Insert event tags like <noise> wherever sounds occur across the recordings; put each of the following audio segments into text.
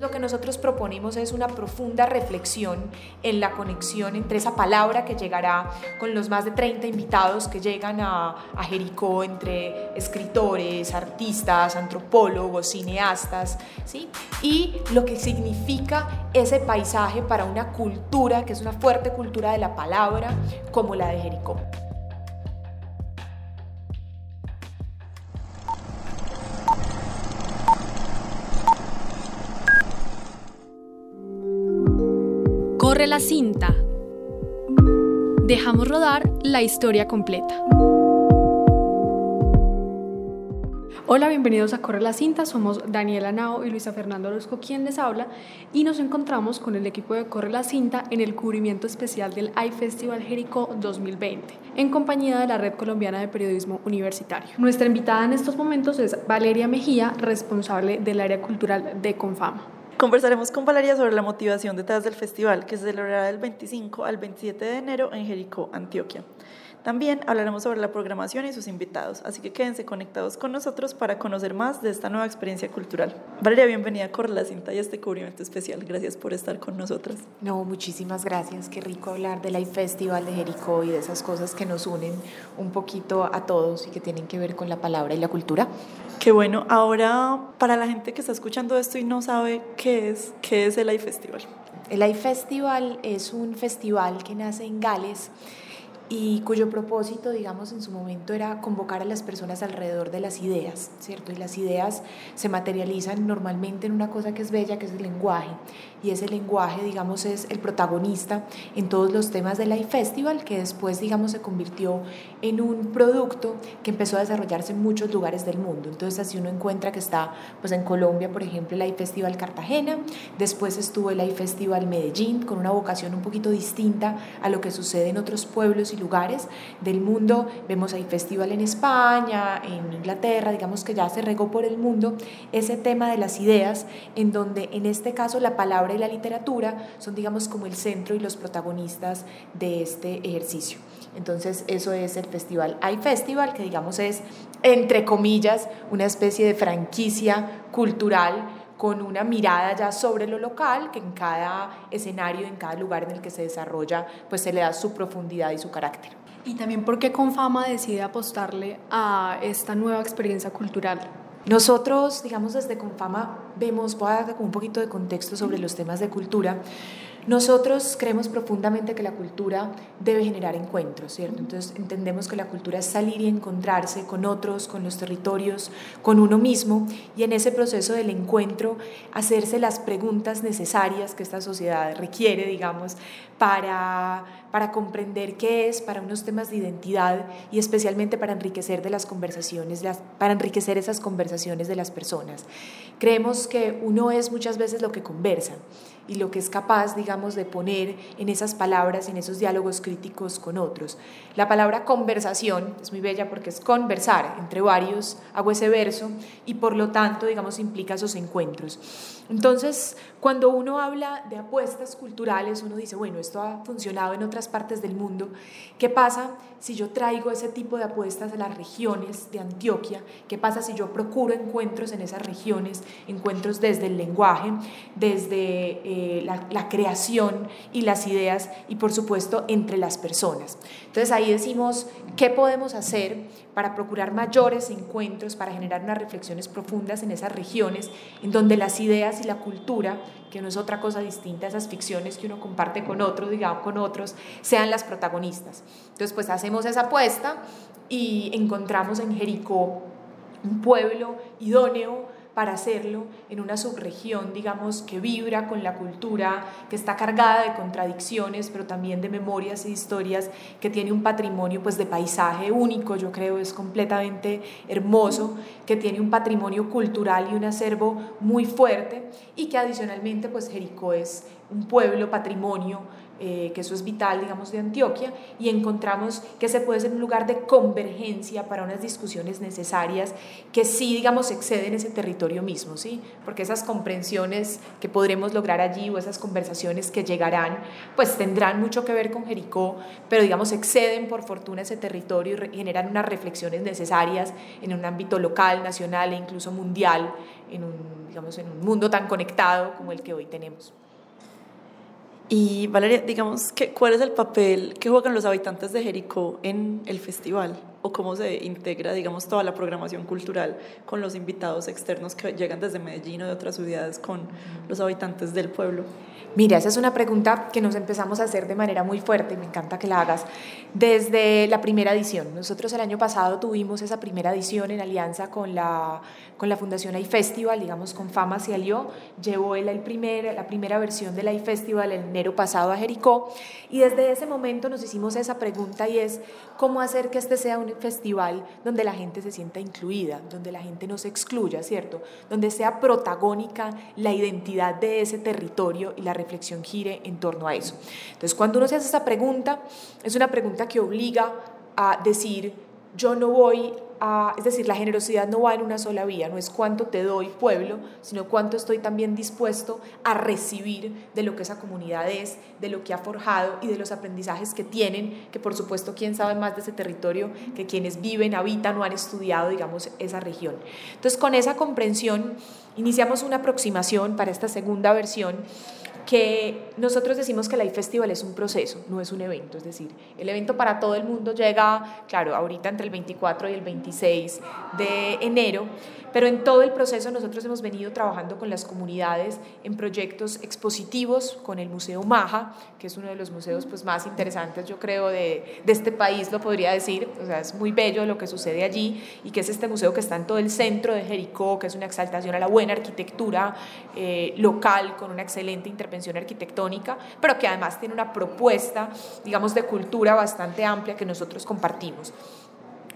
Lo que nosotros proponemos es una profunda reflexión en la conexión entre esa palabra que llegará con los más de 30 invitados que llegan a, Jericó, entre escritores, artistas, antropólogos, cineastas, ¿sí? y lo que significa ese paisaje para una cultura, que es una fuerte cultura de la palabra, como la de Jericó. La cinta. Dejamos rodar la historia completa. Hola, bienvenidos a Corre la Cinta. Somos Daniela Nao y Luisa Fernando Orozco quien les habla y nos encontramos con el equipo de Corre la Cinta en el cubrimiento especial del iFestival Jericó 2020 en compañía de la Red Colombiana de Periodismo Universitario. Nuestra invitada en estos momentos es Valeria Mejía, responsable del área cultural de Confama. Conversaremos con Valeria sobre la motivación detrás del festival, que se celebrará del 25 al 27 de enero en Jericó, Antioquia. También hablaremos sobre la programación y sus invitados, así que quédense conectados con nosotros para conocer más de esta nueva experiencia cultural. Valeria, bienvenida a Corre la Cinta y a este cubrimiento especial. Gracias por estar con nosotras. No, muchísimas gracias. Qué rico hablar del Festival de Jericó y de esas cosas que nos unen un poquito a todos y que tienen que ver con la palabra y la cultura. Qué bueno. Ahora, para la gente que está escuchando esto y no sabe qué es, ¿qué es el iFestival? El iFestival es un festival que nace en Gales y cuyo propósito, digamos, en su momento era convocar a las personas alrededor de las ideas, ¿cierto? Y las ideas se materializan normalmente en una cosa que es bella, que es el lenguaje, y ese lenguaje, digamos, es el protagonista en todos los temas del iFestival, que después, digamos, se convirtió en un producto que empezó a desarrollarse en muchos lugares del mundo. Entonces, así uno encuentra que está, pues en Colombia, por ejemplo, el iFestival Cartagena, después estuvo el iFestival Medellín, con una vocación un poquito distinta a lo que sucede en otros pueblos y lugares del mundo. Vemos ahí festival en España, en Inglaterra, digamos que ya se regó por el mundo ese tema de las ideas, en donde en este caso la palabra y la literatura son digamos como el centro y los protagonistas de este ejercicio. Entonces eso es el festival iFestival, que digamos es, entre comillas, una especie de franquicia cultural con una mirada ya sobre lo local, que en cada escenario, en cada lugar en el que se desarrolla, pues se le da su profundidad y su carácter. Y también por qué Confama decide apostarle a esta nueva experiencia cultural. Nosotros, digamos, desde Confama vemos, voy a dar un poquito de contexto sobre los temas de cultura, nosotros creemos profundamente que la cultura debe generar encuentros, ¿cierto? Entonces entendemos que la cultura es salir y encontrarse con otros, con los territorios, con uno mismo y en ese proceso del encuentro hacerse las preguntas necesarias que esta sociedad requiere, digamos, para, para comprender qué es, para unos temas de identidad y especialmente para enriquecer de las conversaciones, las, para enriquecer esas conversaciones de las personas. Creemos que uno es muchas veces lo que conversa y lo que es capaz, digamos, de poner en esas palabras, en esos diálogos críticos con otros. La palabra conversación es muy bella porque es conversar entre varios, hago ese verso y por lo tanto, digamos, implica esos encuentros. Entonces, cuando uno habla de apuestas culturales, uno dice, bueno, esto ha funcionado en otras partes del mundo. ¿Qué pasa si yo traigo ese tipo de apuestas a las regiones de Antioquia? ¿Qué pasa si yo procuro encuentros en esas regiones, encuentros desde el lenguaje, desde eh, la, la creación y las ideas y por supuesto entre las personas? Entonces ahí decimos, ¿qué podemos hacer para procurar mayores encuentros, para generar unas reflexiones profundas en esas regiones, en donde las ideas y la cultura, que no es otra cosa distinta a esas ficciones que uno comparte con otros, digamos, con otros, sean las protagonistas. Entonces, pues hacemos esa apuesta y encontramos en Jericó un pueblo idóneo para hacerlo en una subregión, digamos, que vibra con la cultura, que está cargada de contradicciones, pero también de memorias e historias, que tiene un patrimonio pues de paisaje único, yo creo es completamente hermoso, que tiene un patrimonio cultural y un acervo muy fuerte y que adicionalmente pues Jericó es un pueblo patrimonio eh, que eso es vital, digamos, de Antioquia, y encontramos que se puede ser un lugar de convergencia para unas discusiones necesarias que sí, digamos, exceden ese territorio mismo, ¿sí? Porque esas comprensiones que podremos lograr allí o esas conversaciones que llegarán, pues tendrán mucho que ver con Jericó, pero, digamos, exceden por fortuna ese territorio y generan unas reflexiones necesarias en un ámbito local, nacional e incluso mundial, en un, digamos, en un mundo tan conectado como el que hoy tenemos. Y Valeria, digamos, que, ¿cuál es el papel que juegan los habitantes de Jericó en el festival? ¿O cómo se integra, digamos, toda la programación cultural con los invitados externos que llegan desde Medellín o de otras ciudades con los habitantes del pueblo? Mira, esa es una pregunta que nos empezamos a hacer de manera muy fuerte, me encanta que la hagas, desde la primera edición. Nosotros el año pasado tuvimos esa primera edición en alianza con la, con la Fundación iFestival, digamos con Fama se alió, llevó el, el primer, la primera versión del iFestival en enero pasado a Jericó y desde ese momento nos hicimos esa pregunta y es cómo hacer que este sea un festival donde la gente se sienta incluida, donde la gente no se excluya, ¿cierto? Donde sea protagónica la identidad de ese territorio y la reflexión gire en torno a eso. Entonces, cuando uno se hace esa pregunta, es una pregunta que obliga a decir, yo no voy a, es decir, la generosidad no va en una sola vía, no es cuánto te doy pueblo, sino cuánto estoy también dispuesto a recibir de lo que esa comunidad es, de lo que ha forjado y de los aprendizajes que tienen, que por supuesto quién sabe más de ese territorio que quienes viven, habitan o han estudiado, digamos, esa región. Entonces, con esa comprensión, iniciamos una aproximación para esta segunda versión que nosotros decimos que el iFestival es un proceso, no es un evento, es decir, el evento para todo el mundo llega, claro, ahorita entre el 24 y el 26 de enero, pero en todo el proceso nosotros hemos venido trabajando con las comunidades en proyectos expositivos con el Museo Maja, que es uno de los museos pues, más interesantes, yo creo, de, de este país, lo podría decir. O sea, es muy bello lo que sucede allí y que es este museo que está en todo el centro de Jericó, que es una exaltación a la buena arquitectura eh, local con una excelente intervención arquitectónica, pero que además tiene una propuesta, digamos, de cultura bastante amplia que nosotros compartimos.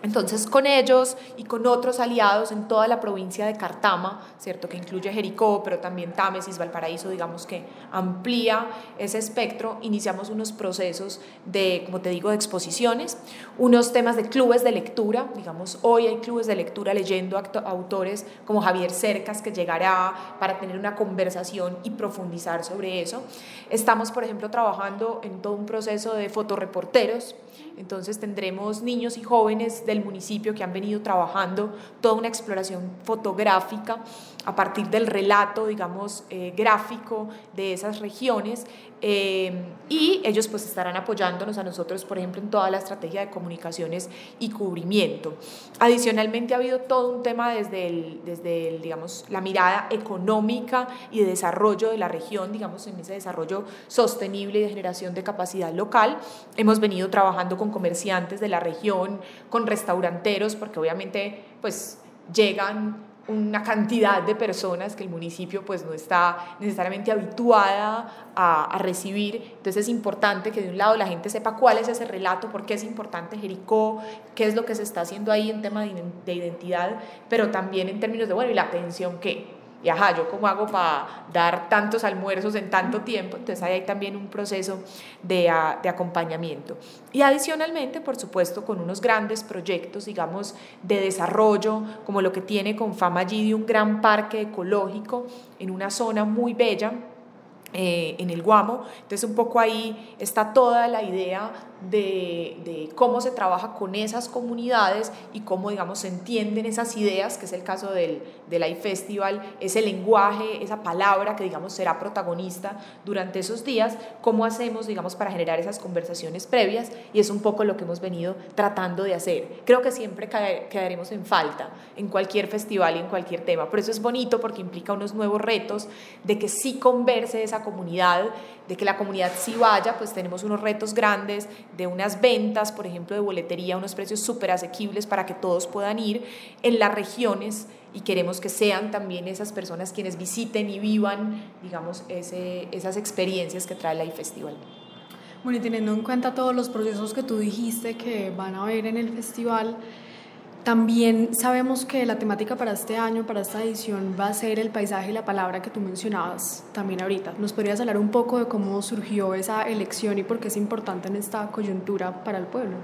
Entonces, con ellos y con otros aliados en toda la provincia de Cartama, ¿cierto? que incluye Jericó, pero también Támesis, Valparaíso, digamos que amplía ese espectro, iniciamos unos procesos de, como te digo, de exposiciones, unos temas de clubes de lectura, digamos, hoy hay clubes de lectura leyendo autores como Javier Cercas, que llegará para tener una conversación y profundizar sobre eso. Estamos, por ejemplo, trabajando en todo un proceso de fotoreporteros, entonces tendremos niños y jóvenes del municipio que han venido trabajando toda una exploración fotográfica a partir del relato, digamos, eh, gráfico de esas regiones eh, y ellos pues estarán apoyándonos a nosotros, por ejemplo, en toda la estrategia de comunicaciones y cubrimiento. Adicionalmente ha habido todo un tema desde, el, desde digamos, la mirada económica y de desarrollo de la región, digamos, en ese desarrollo sostenible y de generación de capacidad local. Hemos venido trabajando con comerciantes de la región, con restauranteros, porque obviamente pues llegan una cantidad de personas que el municipio pues no está necesariamente habituada a, a, recibir. Entonces es importante que de un lado la gente sepa cuál es ese relato, por qué es importante Jericó, qué es lo que se está haciendo ahí en tema de identidad, pero también en términos de, bueno, ¿y la atención qué? Y ajá, yo cómo hago para dar tantos almuerzos en tanto tiempo, entonces ahí hay también un proceso de, ah, de, acompañamiento. Y adicionalmente, por supuesto, con unos grandes proyectos, digamos, de desarrollo, como lo que tiene con Fama allí de un gran parque ecológico en una zona muy bella, eh, en el Guamo. Entonces un poco ahí está toda la idea de, de, cómo se trabaja con esas comunidades y cómo, digamos, se entienden esas ideas, que es el caso del, del iFestival, ese lenguaje, esa palabra que, digamos, será protagonista durante esos días, cómo hacemos, digamos, para generar esas conversaciones previas y es un poco lo que hemos venido tratando de hacer. Creo que siempre quedaremos en falta en cualquier festival y en cualquier tema, por eso es bonito porque implica unos nuevos retos de que sí converse esa comunidad, de que la comunidad sí vaya, pues tenemos unos retos grandes de unas ventas, por ejemplo, de boletería, unos precios súper asequibles para que todos puedan ir en las regiones y queremos que sean también esas personas quienes visiten y vivan, digamos, ese, esas experiencias que trae la iFestival. Bueno, y teniendo en cuenta todos los procesos que tú dijiste que van a haber en el festival, También sabemos que la temática para este año, para esta edición, va a ser el paisaje y la palabra que tú mencionabas también ahorita. ¿Nos podrías hablar un poco de cómo surgió esa elección y por qué es importante en esta coyuntura para el pueblo?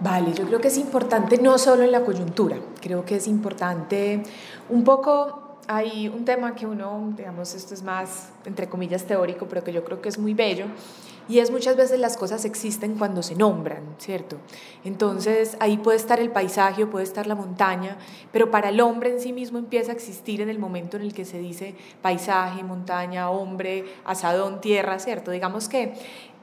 Vale, yo creo que es importante no solo en la coyuntura, creo que es importante un poco, hay un tema que uno, digamos, esto es más, entre comillas, teórico, pero que yo creo que es muy bello, y es muchas veces las cosas existen cuando se nombran, ¿cierto? Entonces ahí puede estar el paisaje puede estar la montaña, pero para el hombre en sí mismo empieza a existir en el momento en el que se dice paisaje, montaña, hombre, asadón, tierra, ¿cierto? Digamos que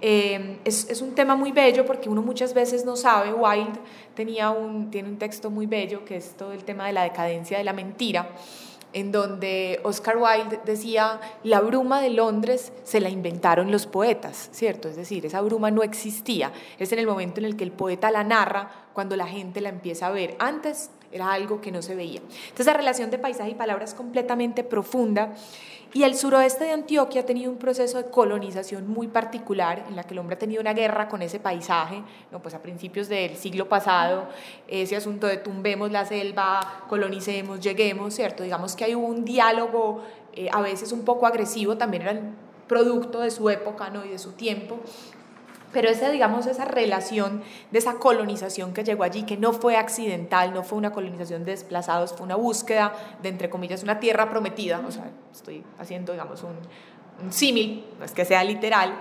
eh, es, es, un tema muy bello porque uno muchas veces no sabe, Wilde tenía un, tiene un texto muy bello que es todo el tema de la decadencia de la mentira en donde Oscar Wilde decía, la bruma de Londres se la inventaron los poetas, ¿cierto? Es decir, esa bruma no existía, es en el momento en el que el poeta la narra, cuando la gente la empieza a ver. Antes era algo que no se veía. Entonces la relación de paisaje y palabra es completamente profunda y el suroeste de Antioquia ha tenido un proceso de colonización muy particular en la que el hombre ha tenido una guerra con ese paisaje, ¿no? pues a principios del siglo pasado, ese asunto de tumbemos la selva, colonicemos, lleguemos, ¿cierto? Digamos que hay un diálogo eh, a veces un poco agresivo, también era producto de su época ¿no? y de su tiempo, pero esa, digamos, esa relación de esa colonización que llegó allí, que no fue accidental, no fue una colonización de desplazados, fue una búsqueda de, entre comillas, una tierra prometida, o sea, estoy haciendo, digamos, un, un símil, no es que sea literal,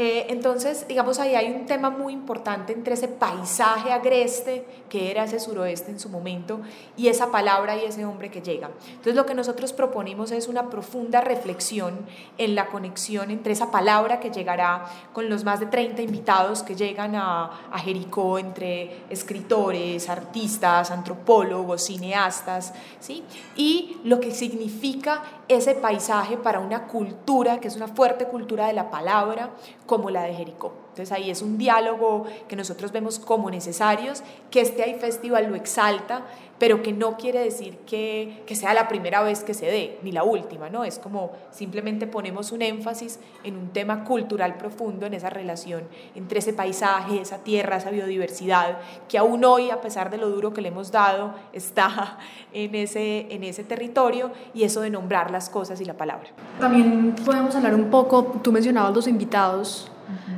eh, entonces, digamos, ahí hay un tema muy importante entre ese paisaje agreste que era ese suroeste en su momento y esa palabra y ese hombre que llega. Entonces, lo que nosotros proponemos es una profunda reflexión en la conexión entre esa palabra que llegará con los más de 30 invitados que llegan a, a Jericó, entre escritores, artistas, antropólogos, cineastas, ¿sí? y lo que significa ese paisaje para una cultura que es una fuerte cultura de la palabra, como la de Jericó. Entonces ahí es un diálogo que nosotros vemos como necesarios, que este iFestival lo exalta, pero que no quiere decir que, que, sea la primera vez que se dé, ni la última, ¿no? Es como simplemente ponemos un énfasis en un tema cultural profundo, en esa relación entre ese paisaje, esa tierra, esa biodiversidad, que aún hoy, a pesar de lo duro que le hemos dado, está en ese, en ese territorio, y eso de nombrar las cosas y la palabra. También podemos hablar un poco, tú mencionabas los invitados,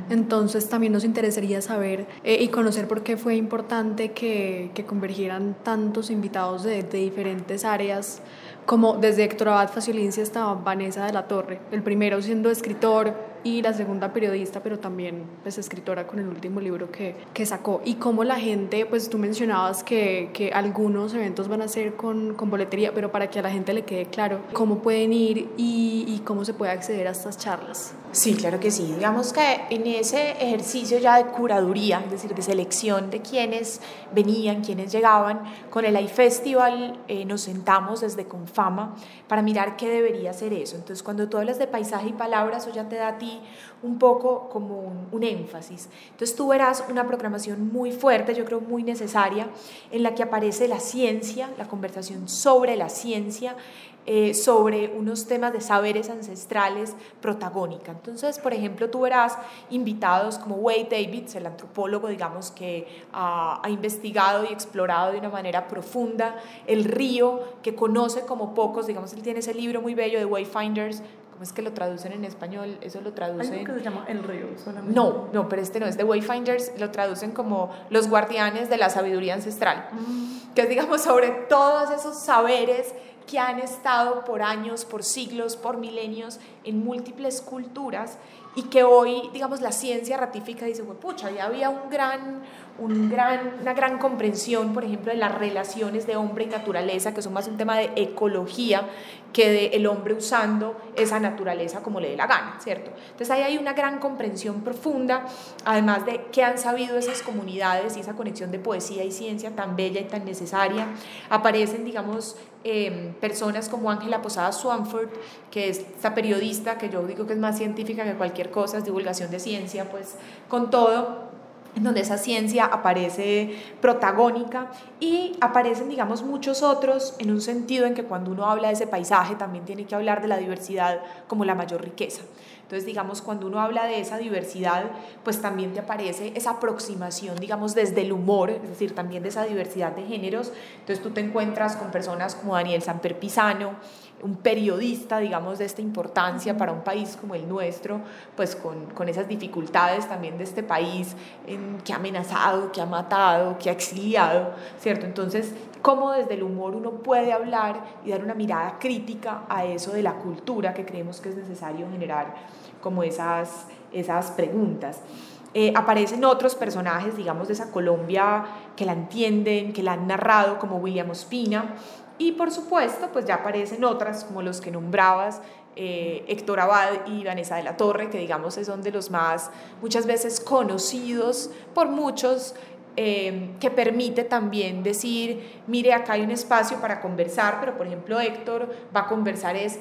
entonces también nos interesaría saber eh, y conocer por qué fue importante que, que convergieran tantos invitados de, de diferentes áreas como desde Héctor Abad Faciolincia hasta Vanessa de la Torre, el primero siendo escritor y la segunda periodista, pero también pues, escritora con el último libro que, que sacó. Y cómo la gente, pues tú mencionabas que, que algunos eventos van a ser con, con, boletería, pero para que a la gente le quede claro cómo pueden ir y, y cómo se puede acceder a estas charlas. Sí, claro que sí. Digamos que en ese ejercicio ya de curaduría, es decir, de selección de quienes venían, quienes llegaban, con el iFestival eh, nos sentamos desde Confama para mirar qué debería ser eso. Entonces, cuando tú hablas de paisaje y palabras, eso ya te da a ti un poco como un, énfasis. Entonces, tú verás una programación muy fuerte, yo creo muy necesaria, en la que aparece la ciencia, la conversación sobre la ciencia, eh, sobre unos temas de saberes ancestrales protagónica. Entonces, por ejemplo, tú verás invitados como Wade Davids, el antropólogo, digamos, que ha investigado y explorado de una manera profunda el río, que conoce como pocos, digamos, él tiene ese libro muy bello de Wayfinders, ¿cómo es que lo traducen en español? Eso lo traducen... ¿Algo que se llama El río solamente? No, no, pero este no, es de Wayfinders, lo traducen como los guardianes de la sabiduría ancestral, mm. que es, digamos, sobre todos esos saberes que han estado por años, por siglos, por milenios en múltiples culturas y que hoy, digamos, la ciencia ratifica y dice, pues, pucha, ya había un gran, un gran, una gran comprensión, por ejemplo, de las relaciones de hombre y naturaleza, que son más un tema de ecología que de el hombre usando esa naturaleza como le dé la gana, ¿cierto? Entonces ahí hay una gran comprensión profunda, además de qué han sabido esas comunidades y esa conexión de poesía y ciencia tan bella y tan necesaria. Aparecen, digamos, eh, personas como Ángela Posada Swanford, que es esta periodista que yo digo que es más científica que cualquier es divulgación de ciencia, pues con todo en donde esa ciencia aparece protagónica y aparecen, digamos, muchos otros en un sentido en que cuando uno habla de ese paisaje también tiene que hablar de la diversidad como la mayor riqueza. Entonces, digamos, cuando uno habla de esa diversidad, pues también te aparece esa aproximación, digamos, desde el humor, es decir, también de esa diversidad de géneros. Entonces, tú te encuentras con personas como Daniel Samper Pisano, un periodista, digamos, de esta importancia para un país como el nuestro, pues con, con esas dificultades también de este país en, que ha amenazado, que ha matado, que ha exiliado, ¿cierto? Entonces, cómo desde el humor uno puede hablar y dar una mirada crítica a eso de la cultura que creemos que es necesario generar como esas, esas preguntas. Eh, aparecen otros personajes, digamos, de esa Colombia que la entienden, que la han narrado, como William Ospina, y por supuesto, pues ya aparecen otras, como los que nombrabas, eh, Héctor Abad y Vanessa de la Torre, que digamos son de los más muchas veces conocidos por muchos, eh, que permite también decir, mire, acá hay un espacio para conversar, pero por ejemplo Héctor va a conversar es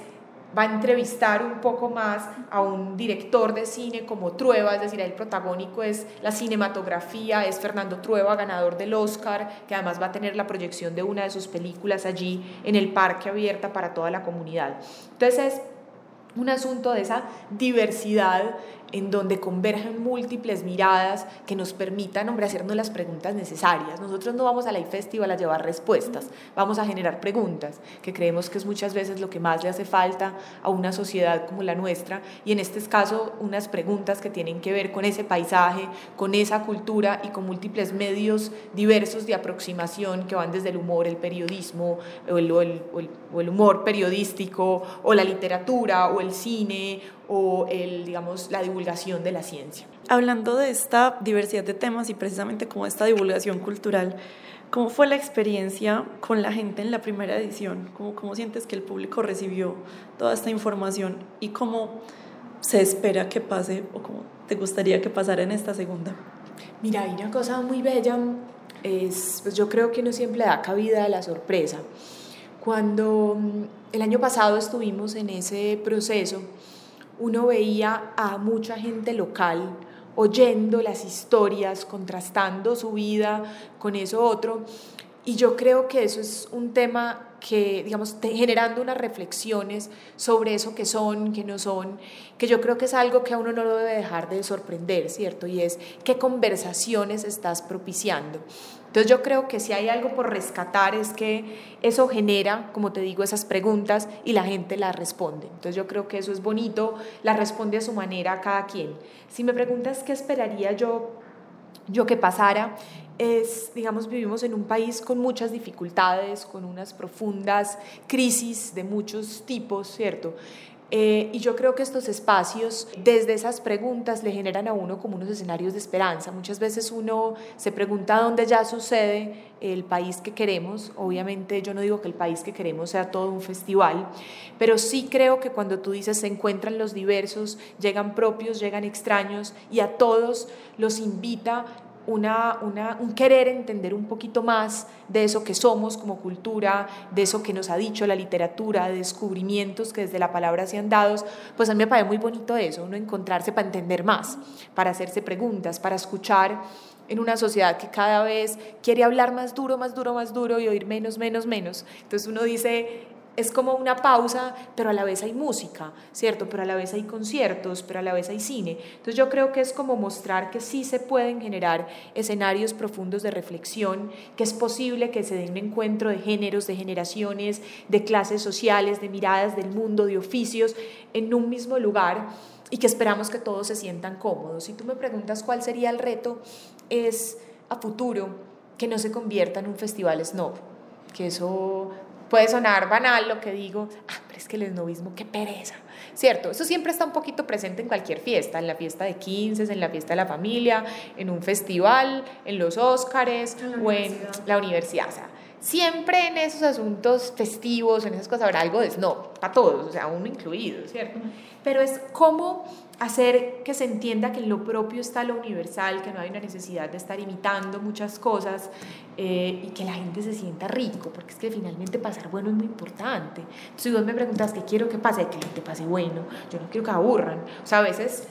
va a entrevistar un poco más a un director de cine como Trueba, es decir, el protagónico es la cinematografía, es Fernando Trueba, ganador del Oscar, que además va a tener la proyección de una de sus películas allí en el parque abierta para toda la comunidad. Entonces es un asunto de esa diversidad en donde convergen múltiples miradas que nos permitan hombre, hacernos las preguntas necesarias. Nosotros no vamos a la festival a llevar respuestas, vamos a generar preguntas, que creemos que es muchas veces lo que más le hace falta a una sociedad como la nuestra, y en este caso unas preguntas que tienen que ver con ese paisaje, con esa cultura y con múltiples medios diversos de aproximación que van desde el humor, el periodismo, o el, o el, o el humor periodístico, o la literatura, o el cine, o el, digamos, la divulgación de la ciencia. Hablando de esta diversidad de temas y precisamente como esta divulgación cultural, ¿cómo fue la experiencia con la gente en la primera edición? ¿Cómo, cómo sientes que el público recibió toda esta información y cómo se espera que pase o cómo te gustaría que pasara en esta segunda? Mira, hay una cosa muy bella, es, pues yo creo que no siempre da cabida a la sorpresa. Cuando mm, el año pasado estuvimos en ese proceso, uno veía a mucha gente local oyendo las historias, contrastando su vida con eso otro. Y yo creo que eso es un tema que, digamos, generando unas reflexiones sobre eso que son, que no son, que yo creo que es algo que a uno no lo debe dejar de sorprender, ¿cierto? Y es qué conversaciones estás propiciando. Entonces yo creo que si hay algo por rescatar es que eso genera, como te digo, esas preguntas y la gente las responde. Entonces yo creo que eso es bonito, la responde a su manera cada quien. Si me preguntas qué esperaría yo, yo que pasara, es, digamos, vivimos en un país con muchas dificultades, con unas profundas crisis de muchos tipos, ¿cierto? Eh, y yo creo que estos espacios, desde esas preguntas, le generan a uno como unos escenarios de esperanza. Muchas veces uno se pregunta dónde ya sucede el país que queremos. Obviamente yo no digo que el país que queremos sea todo un festival, pero sí creo que cuando tú dices se encuentran los diversos, llegan propios, llegan extraños y a todos los invita una, un querer entender un poquito más de eso que somos como cultura, de eso que nos ha dicho la literatura, de descubrimientos que desde la palabra se han dado, pues a mí me parece muy bonito eso, uno encontrarse para entender más, para hacerse preguntas, para escuchar en una sociedad que cada vez quiere hablar más duro, más duro, más duro y oír menos, menos, menos. Entonces uno dice, es como una pausa, pero a la vez hay música, ¿cierto? Pero a la vez hay conciertos, pero a la vez hay cine. Entonces yo creo que es como mostrar que sí se pueden generar escenarios profundos de reflexión, que es posible que se den un encuentro de géneros, de generaciones, de clases sociales, de miradas del mundo, de oficios, en un mismo lugar y que esperamos que todos se sientan cómodos. Si tú me preguntas cuál sería el reto, es a futuro que no se convierta en un festival snob, que eso Puede sonar banal lo que digo, ah, pero es que el esnovismo, qué pereza, ¿cierto? Eso siempre está un poquito presente en cualquier fiesta, en la fiesta de 15, en la fiesta de la familia, en un festival, en los Óscares o en la universidad. O sea, siempre en esos asuntos festivos, en esas cosas, habrá algo de snob, para todos, o sea, uno incluido, ¿cierto? Pero es como hacer que se entienda que en lo propio está lo universal, que no hay una necesidad de estar imitando muchas cosas eh, y que la gente se sienta rico, porque es que finalmente pasar bueno es muy importante. Entonces, si vos me preguntas qué quiero que pase, que la gente pase bueno, yo no quiero que aburran. O sea, a veces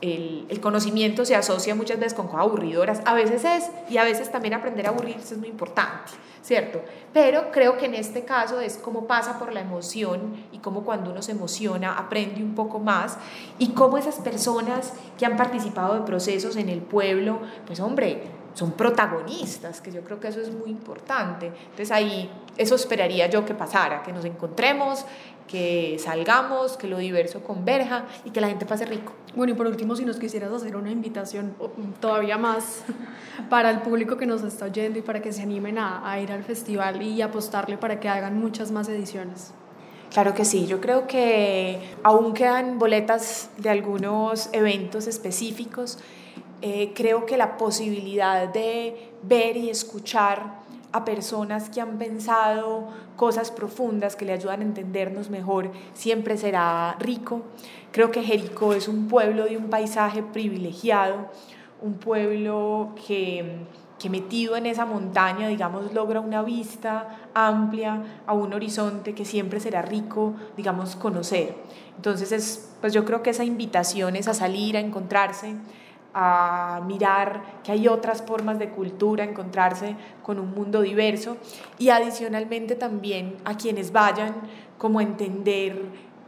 el, el, conocimiento se asocia muchas veces con cosas aburridoras, a veces es, y a veces también aprender a aburrirse es muy importante, ¿cierto? Pero creo que en este caso es como pasa por la emoción y cómo cuando uno se emociona aprende un poco más y cómo esas personas que han participado de procesos en el pueblo, pues hombre, son protagonistas, que yo creo que eso es muy importante. Entonces ahí eso esperaría yo que pasara, que nos encontremos, que salgamos, que lo diverso converja y que la gente pase rico. Bueno, y por último, si nos quisieras hacer una invitación todavía más <laughs> para el público que nos está oyendo y para que se animen a, a ir al festival y apostarle para que hagan muchas más ediciones. Claro que sí, yo creo que aún quedan boletas de algunos eventos específicos. Eh, creo que la posibilidad de ver y escuchar a personas que han pensado cosas profundas que le ayudan a entendernos mejor siempre será rico. Creo que Jericó es un pueblo de un paisaje privilegiado, un pueblo que, que metido en esa montaña, digamos, logra una vista amplia a un horizonte que siempre será rico, digamos, conocer. Entonces, es, pues yo creo que esa invitación es a salir, a encontrarse, a mirar que hay otras formas de cultura, encontrarse con un mundo diverso y adicionalmente también a quienes vayan como entender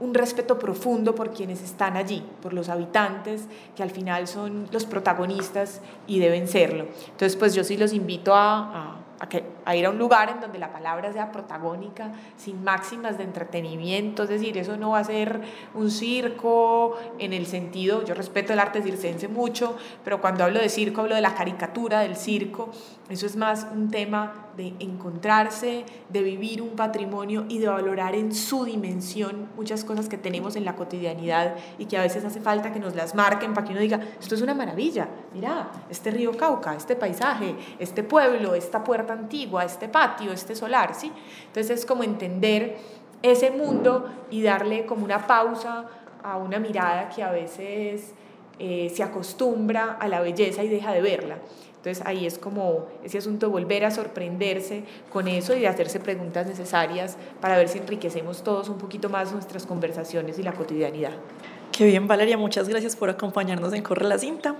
un respeto profundo por quienes están allí, por los habitantes, que al final son los protagonistas y deben serlo. Entonces, pues yo sí los invito a, que, a, ir a un lugar en donde la palabra sea protagónica, sin máximas de entretenimiento, es decir, eso no va a ser un circo en el sentido, yo respeto el arte circense mucho, pero cuando hablo de circo hablo de la caricatura del circo, eso es más un tema de encontrarse, de vivir un patrimonio y de valorar en su dimensión muchas cosas que tenemos en la cotidianidad y que a veces hace falta que nos las marquen para que uno diga, esto es una maravilla, mira, este río Cauca, este paisaje, este pueblo, esta puerta antigua, este patio, este solar, ¿sí? Entonces es como entender ese mundo y darle como una pausa a una mirada que a veces eh, se acostumbra a la belleza y deja de verla. Entonces ahí es como ese asunto de volver a sorprenderse con eso y de hacerse preguntas necesarias para ver si enriquecemos todos un poquito más nuestras conversaciones y la cotidianidad. Qué bien, Valeria, muchas gracias por acompañarnos en Corre la Cinta.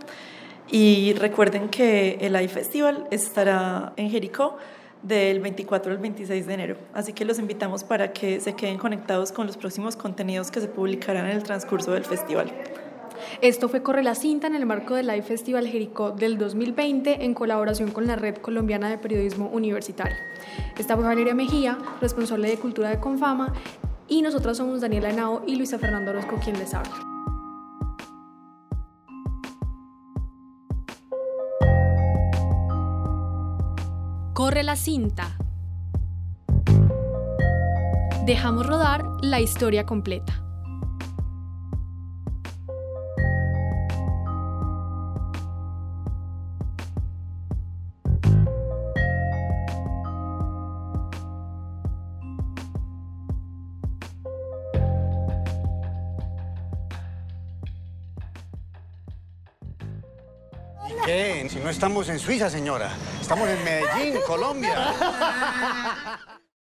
Y recuerden que el iFestival estará en Jericó del 24 al 26 de enero. Así que los invitamos para que se queden conectados con los próximos contenidos que se publicarán en el transcurso del festival. Esto fue Corre la Cinta en el marco del Live Festival Jericó del 2020 en colaboración con la Red Colombiana de Periodismo Universitario. Esta fue Valeria Mejía, responsable de Cultura de Confama, y nosotras somos Daniela Henao y Luisa Fernando Orozco quien les habla. Corre la cinta. Dejamos rodar la historia completa. ¿Qué? Si no estamos en Suiza, señora. Estamos en Medellín, Colombia. <laughs>